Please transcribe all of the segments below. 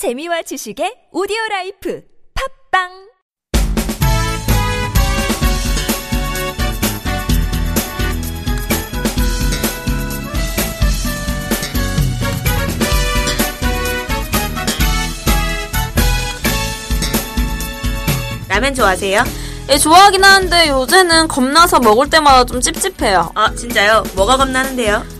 재미와 지식의 오디오 라이프 팝빵 라면 좋아하세요? 예, 좋아하긴 하는데 요새는 겁나서 먹을 때마다 좀 찝찝해요. 아 진짜요? 뭐가 겁나는데요?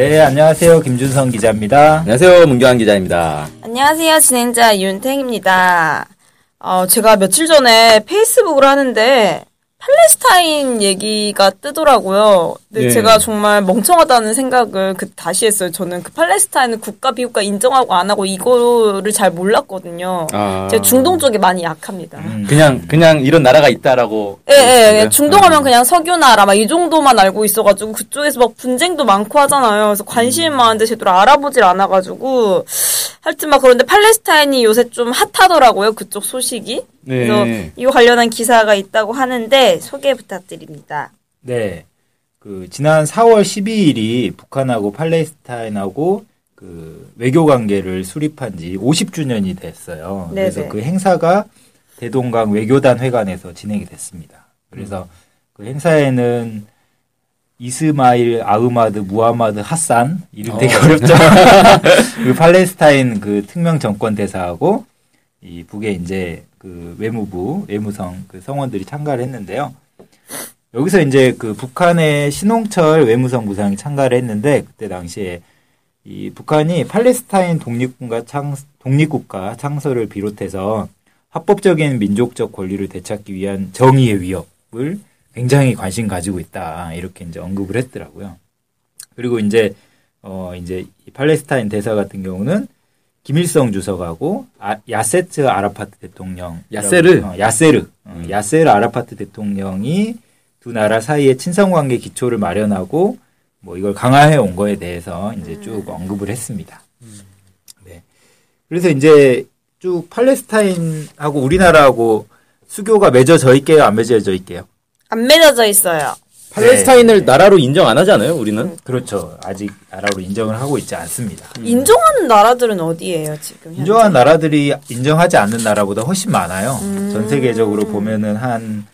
네, 안녕하세요. 김준성 기자입니다. 안녕하세요. 문경환 기자입니다. 안녕하세요. 진행자 윤탱입니다. 어, 제가 며칠 전에 페이스북을 하는데 팔레스타인 얘기가 뜨더라고요. 근데 네. 제가 정말 멍청하다는 생각을 그 다시 했어요. 저는 그 팔레스타인을 국가 비국가 인정하고 안 하고 이거를 잘 몰랐거든요. 아. 제가 중동 쪽에 많이 약합니다. 음, 그냥 그냥 이런 나라가 있다라고. 예, 예, 예. 중동하면 그냥 석유 나라 막 이 정도만 알고 있어가지고 그쪽에서 막 분쟁도 많고 하잖아요. 그래서 관심이 많은데 제대로 알아보질 않아가지고 하여튼 막 그런데 팔레스타인이 요새 좀 핫하더라고요. 그쪽 소식이. 네. 그래서 이거 관련한 기사가 있다고 하는데 소개 부탁드립니다. 네. 그, 지난 4월 12일이 북한하고 팔레스타인하고 그 외교 관계를 수립한 지 50주년이 됐어요. 네네. 그래서 그 행사가 대동강 외교단 회관에서 진행이 됐습니다. 그래서 그 행사에는 이스마일 아흐마드 무하마드 하산 이름 되게 어. 어렵죠. 그 팔레스타인 그 특명 정권 대사하고 이 북의 이제 그 외무부 외무성 그 성원들이 참가를 했는데요. 여기서 이제 그 북한의 신홍철 외무성 부상이 참가를 했는데 그때 당시에 이 북한이 팔레스타인 독립국가 창 독립국가 창설을 비롯해서 합법적인 민족적 권리를 되찾기 위한 정의의 위협을 굉장히 관심 가지고 있다 이렇게 이제 언급을 했더라고요. 그리고 이제 어 이제 이 팔레스타인 대사 같은 경우는 김일성 주석하고 아, 야세트 아라파트 대통령 야세르? 어, 야세르 어, 야세르 아라파트 대통령이 두 나라 사이의 친선 관계 기초를 마련하고 뭐 이걸 강화해 온 거에 대해서 이제 쭉 언급을 했습니다. 네. 그래서 이제 쭉 팔레스타인하고 우리나라하고 수교가 맺어져 있게요, 안 맺어져 있게요? 안 맺어져 있어요. 팔레스타인을 나라로 인정 안 하지 않아요, 우리는? 그렇죠. 아직 나라로 인정을 하고 있지 않습니다. 인정하는 나라들은 어디예요 지금? 현재? 인정한 나라들이 인정하지 않는 나라보다 훨씬 많아요. 전 세계적으로 보면은 한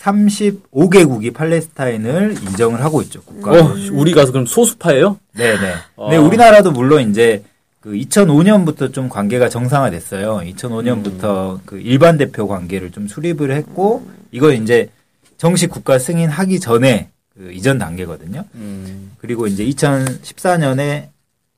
135개국이 팔레스타인을 인정을 하고 있죠. 국가. 어, 우리 가서 그럼 소수파예요? 네네. 어. 근데 우리나라도 물론 이제 그 2005년부터 좀 관계가 정상화됐어요. 2005년부터 그 일반 대표 관계를 좀 수립을 했고 이건 이제 정식 국가 승인하기 전에 그 이전 단계거든요. 음. 그리고 이제 2014년에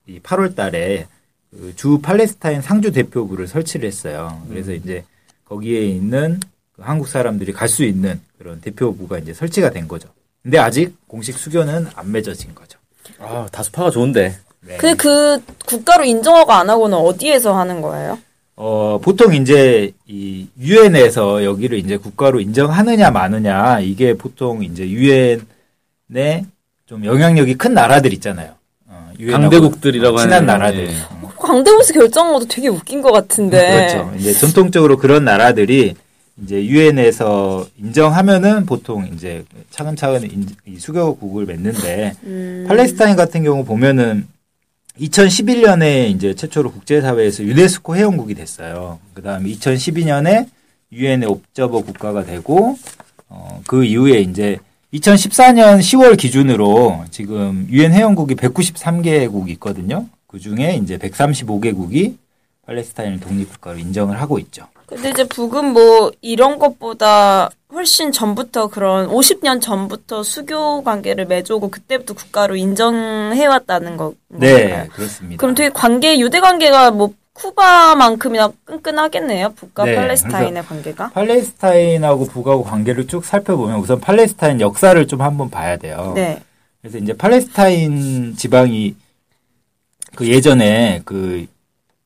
이 8월 달에 그 주 팔레스타인 상주 대표부를 설치를 했어요. 그래서 이제 거기에 있는 그 한국 사람들이 갈 수 있는 그런 대표부가 이제 설치가 된 거죠. 근데 아직 공식 수교는 안 맺어진 거죠. 아, 다수파가 좋은데. 네. 근데 그 국가로 인정하고 안 하고는 어디에서 하는 거예요? 어, 보통 이제 이 유엔에서 여기를 이제 국가로 인정하느냐 마느냐 이게 보통 이제 유엔에 좀 영향력이 큰 나라들 있잖아요. 어, 강대국들이라고 친한 하는, 나라들. 예. 어. 광대국에서 결정한 것도 되게 웃긴 것 같은데. 그렇죠. 이제 전통적으로 그런 나라들이 이제 유엔에서 인정하면은 보통 이제 차근차근 인- 이 수교국을 맺는데 음. 팔레스타인 같은 경우 보면은 2011년에 이제 최초로 국제사회에서 유네스코 회원국이 됐어요. 그 다음에 2012년에 유엔의 옵저버 국가가 되고, 어, 그 이후에 이제 2014년 10월 기준으로 지금 유엔 회원국이 193개국이 있거든요. 그 중에 이제 135개국이 팔레스타인을 독립국가로 인정을 하고 있죠. 근데 이제 북은 뭐 이런 것보다 훨씬 전부터 그런 50년 전부터 수교 관계를 맺어오고 그때부터 국가로 인정해왔다는 거. 네, 그렇습니다. 그럼 되게 관계 유대 관계가 뭐 쿠바만큼이나 끈끈하겠네요. 북과 네, 팔레스타인의 관계가. 팔레스타인하고 북하고 관계를 쭉 살펴보면 우선 팔레스타인 역사를 좀 한번 봐야 돼요. 네. 그래서 이제 팔레스타인 지방이 그 예전에 그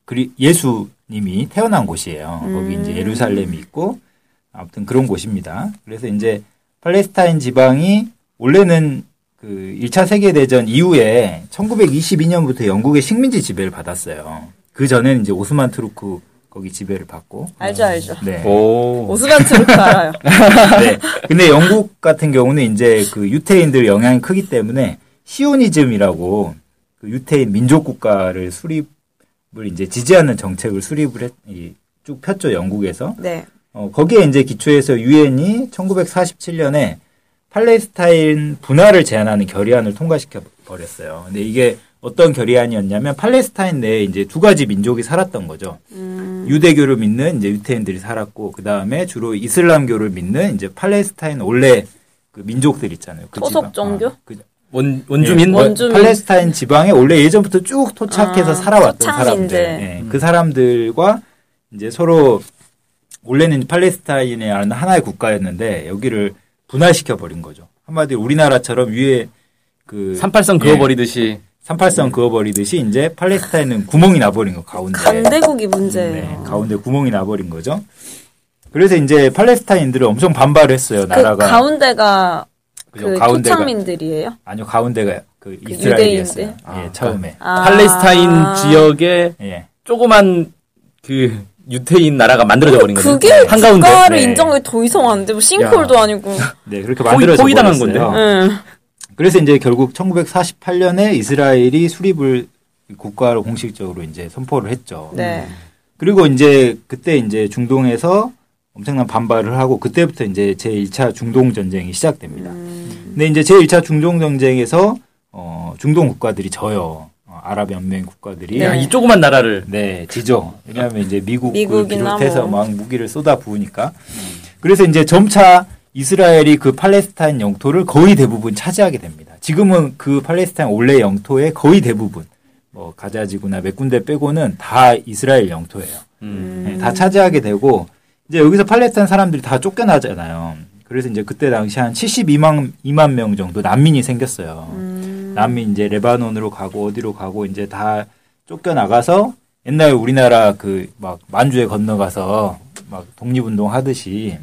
그리 예수님이 태어난 곳이에요. 거기 이제 예루살렘이 있고 아무튼 그런 곳입니다. 그래서 이제 팔레스타인 지방이 원래는 그 1차 세계 대전 이후에 1922년부터 영국의 식민지 지배를 받았어요. 그 전에는 이제 오스만 투르크 거기 지배를 받고 알죠, 알죠. 네. 오. 오스만 트루크 알아요. 네. 근데 영국 같은 경우는 이제 그 유태인들 영향이 크기 때문에 시오니즘이라고 그 유태인 민족 국가를 수립을 이제 지지하는 정책을 수립을 했, 이, 쭉 폈죠, 영국에서. 네. 어, 거기에 이제 기초해서 유엔이 1947년에 팔레스타인 분화를 제한하는 결의안을 통과시켜 버렸어요. 근데 이게 어떤 결의안이었냐면 팔레스타인 내에 이제 두 가지 민족이 살았던 거죠. 유대교를 믿는 이제 유태인들이 살았고 그 다음에 주로 이슬람교를 믿는 이제 팔레스타인 원래 그 민족들 있잖아요. 그 토속 지방. 종교? 아, 그 원, 원주민? 예, 원주민. 팔레스타인 지방에 원래 예전부터 쭉 토착해서 아, 살아왔던. 사람들. 예, 그 사람들과 이제 서로 원래는 팔레스타인이라는 하나의 국가였는데 여기를 분할시켜 버린 거죠. 한마디로 우리나라처럼 위에 그 38선 그어버리듯이. 38선 그어버리듯이 이제 팔레스타인은 구멍이 나버린 거 가운데. 강대국이 문제예요. 네, 가운데 구멍이 나버린 거죠. 그래서 이제 팔레스타인들은 엄청 반발을 했어요. 그 나라가 가운데가 그 가운데가 토착민들이에요? 아니요 가운데가 그 그 이스라엘이었어요. 유대인들? 예, 처음에. 아. 팔레스타인 지역에 예. 조그만 그 유태인 나라가 만들어져 버린 거죠. 그게 한가운데. 국가를 네. 인정하기 더 이상한데 뭐 싱크홀도 아니고. 네, 그렇게 포위- 만들어져 포위 당한 버렸어요. 건데. 응. 그래서 이제 결국 1948년에 이스라엘이 수립을 국가로 공식적으로 이제 선포를 했죠. 네. 그리고 이제 그때 이제 중동에서 엄청난 반발을 하고 그때부터 이제 제1차 중동 전쟁이 시작됩니다. 근데 이제 제1차 중동 전쟁에서 어, 중동 국가들이 져요. 어, 아랍 연맹 국가들이 야, 이 조그만 나라를. 네, 지죠. 왜냐하면 이제 미국을 비롯해서 뭐. 막 무기를 쏟아 부으니까. 그래서 이제 점차 이스라엘이 그 팔레스타인 영토를 거의 대부분 차지하게 됩니다. 지금은 그 팔레스타인 원래 영토의 거의 대부분, 뭐 가자지구나 몇 군데 빼고는 다 이스라엘 영토예요. 음. 네, 다 차지하게 되고 이제 여기서 팔레스타인 사람들이 다 쫓겨나잖아요. 그래서 이제 그때 당시 한 72만 2만 명 정도 난민이 생겼어요. 난민 이제 레바논으로 가고 어디로 가고 이제 다 쫓겨나가서 옛날 우리나라 그 막 만주에 건너가서 막 독립운동 하듯이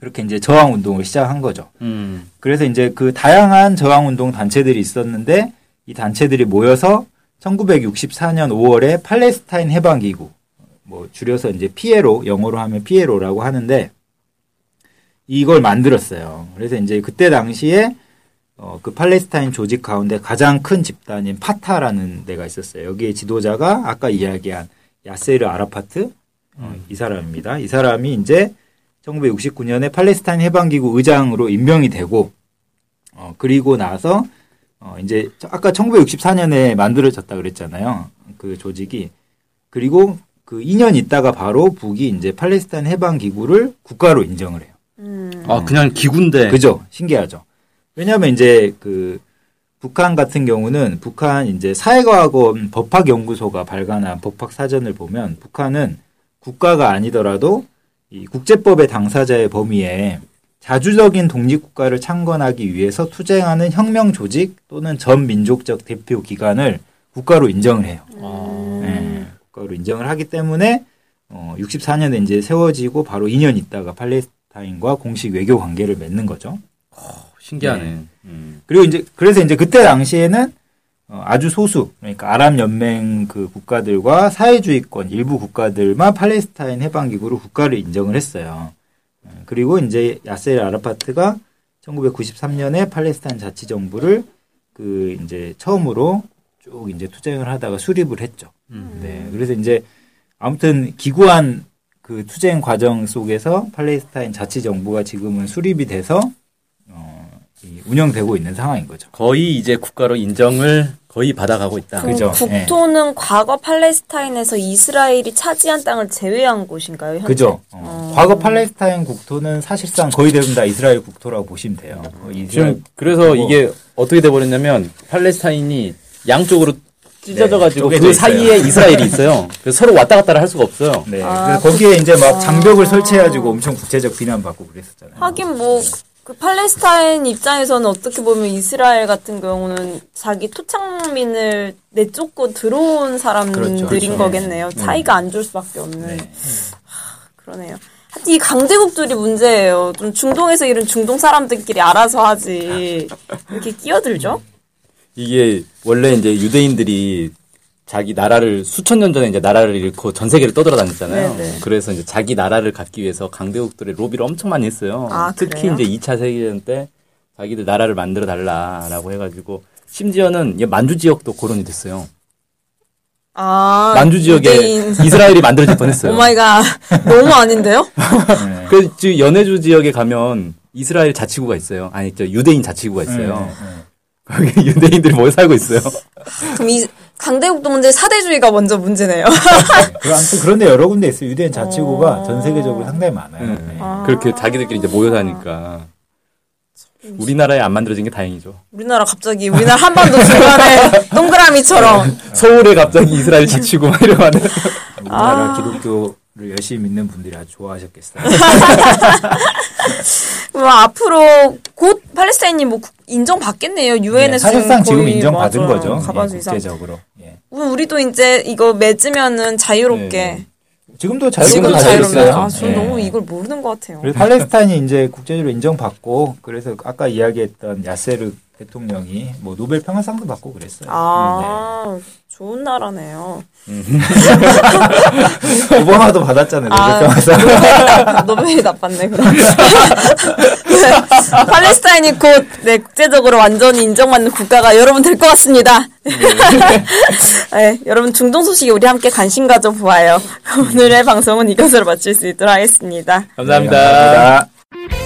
그렇게 이제 저항 운동을 시작한 거죠. 음. 그래서 이제 그 다양한 저항 운동 단체들이 있었는데 이 단체들이 모여서 1964년 5월에 팔레스타인 해방 기구 뭐 줄여서 이제 피에로 영어로 하면 피에로라고 하는데 이걸 만들었어요. 그래서 이제 그때 당시에 어, 그 팔레스타인 조직 가운데 가장 큰 집단인 파타라는 데가 있었어요. 여기에 지도자가 아까 이야기한 야세르 아라파트 어, 이 사람입니다. 이 사람이 이제 1969년에 팔레스타인 해방기구 의장으로 임명이 되고 어, 그리고 나서 어, 이제 아까 1964년에 만들어졌다 그랬잖아요. 그 조직이 그리고 그 2년 있다가 바로 북이 이제 팔레스타인 해방 기구를 국가로 인정을 해요. 아 그냥 기구인데. 그죠? 신기하죠. 왜냐하면 이제 그 북한 같은 경우는 북한 이제 사회과학원 법학연구소가 발간한 법학 사전을 보면 북한은 국가가 아니더라도 이 국제법의 당사자의 범위에 자주적인 독립국가를 창건하기 위해서 투쟁하는 혁명 조직 또는 전 민족적 대표 기관을 국가로 인정을 해요. 예, 국가로 인정을 하기 때문에 어, 64년에 이제 세워지고 바로 2년 있다가 팔레스타인과 공식 외교 관계를 맺는 거죠. 신기하네. 음. 그리고 이제 그래서 이제 그때 당시에는 어, 아주 소수 그러니까 아랍 연맹 그 국가들과 사회주의권 일부 국가들만 팔레스타인 해방 기구로 국가를 인정을 했어요. 어, 그리고 이제 야세르 아라파트가 1993년에 팔레스타인 자치 정부를 그 이제 처음으로 쭉 이제 투쟁을 하다가 수립을 했죠. 네. 그래서 이제 아무튼 기구한 그 투쟁 과정 속에서 팔레스타인 자치 정부가 지금은 수립이 돼서 어, 이 운영되고 있는 상황인 거죠. 거의 이제 국가로 인정을 거의 받아가고 있다. 그죠. 국토는 과거 팔레스타인에서 이스라엘이 차지한 땅을 제외한 곳인가요? 현재? 그죠. 어, 과거 팔레스타인 국토는 사실상 거의 대부분 다 이스라엘 국토라고 보시면 돼요. 어, 이스라엘 지금 그래서 뭐- 이게 어떻게 돼버렸냐면 팔레스타인이 양쪽으로 찢어져가지고 네, 그 사이에 있어요. 이스라엘이 있어요. 그래서 서로 왔다 갔다를 할 수가 없어요. 네. 아, 그래서 거기에 이제 막 장벽을 설치해가지고 엄청 국제적 비난받고 그랬었잖아요. 하긴 뭐, 그 팔레스타인 입장에서는 어떻게 보면 이스라엘 같은 경우는 자기 토착민을 내쫓고 들어온 사람들인 그렇죠, 그렇죠. 거겠네요. 사이가 안 좋을 수밖에 없는. 네. 하, 그러네요. 하여튼 이 강대국들이 문제예요. 좀 중동에서 이런 중동 사람들끼리 알아서 하지. 이렇게 끼어들죠? 이게 원래 이제 유대인들이 자기 나라를 수천 년 전에 이제 나라를 잃고 전 세계를 떠돌아다녔잖아요. 네네. 그래서 이제 자기 나라를 갖기 위해서 강대국들의 로비를 엄청 많이 했어요. 아, 특히 그래요? 이제 2차 세계대전 때 자기들 나라를 만들어 달라라고 해가지고 심지어는 만주 지역도 거론이 됐어요. 아. 만주 지역에 유대인. 이스라엘이 만들어질 뻔했어요. oh my god. 너무 아닌데요? 네. 그 지금 연해주 지역에 가면 이스라엘 자치구가 있어요. 아니 저 유대인 자치구가 있어요. 네, 네. 유대인들이 모여 살고 있어요. 그럼 이 강대국도 문제 사대주의가 먼저 문제네요. 그 아무튼 그런데 여러 군데 있어요. 유대인 자치구가 전 세계적으로 상당히 많아요. 네. 그렇게 자기들끼리 이제 모여 사니까 우리나라에 안 만들어진 게 다행이죠. 우리나라 갑자기 우리나라 한반도 중간에 동그라미처럼 서울에 갑자기 이스라엘 자치구 막 이러면 우리나라 아. 기독교를 열심히 믿는 분들이 아주 좋아하셨겠어요. 그럼 앞으로 곧 팔레스타인이 뭐 국- 인정받겠네요. 네, 유엔에서 사실상 지금 인정받은 맞아요. 거죠. 예. 국제적으로. 예. 우리도 이제 이거 맺으면은 자유롭게 네. 지금도 지금 자유롭게 자유롭네요. 아, 저는 예. 너무 이걸 모르는 것 같아요. 팔레스타인이 이제 국제적으로 인정받고 그래서 아까 이야기했던 야세르 대통령이 뭐 노벨 평화상도 받고 그랬어요. 아, 좋은 나라네요. 네. 오바마도 받았잖아요. 노벨 아, 평화상. 노벨이 나빴네, 그럼. 팔레스타인이 곧, 네, 국제적으로 완전히 인정받는 국가가 여러분 될 것 같습니다. 네, 여러분 중동 소식에 우리 함께 관심 가져보아요. 오늘의 방송은 이것으로 마칠 수 있도록 하겠습니다. 감사합니다. 감사합니다.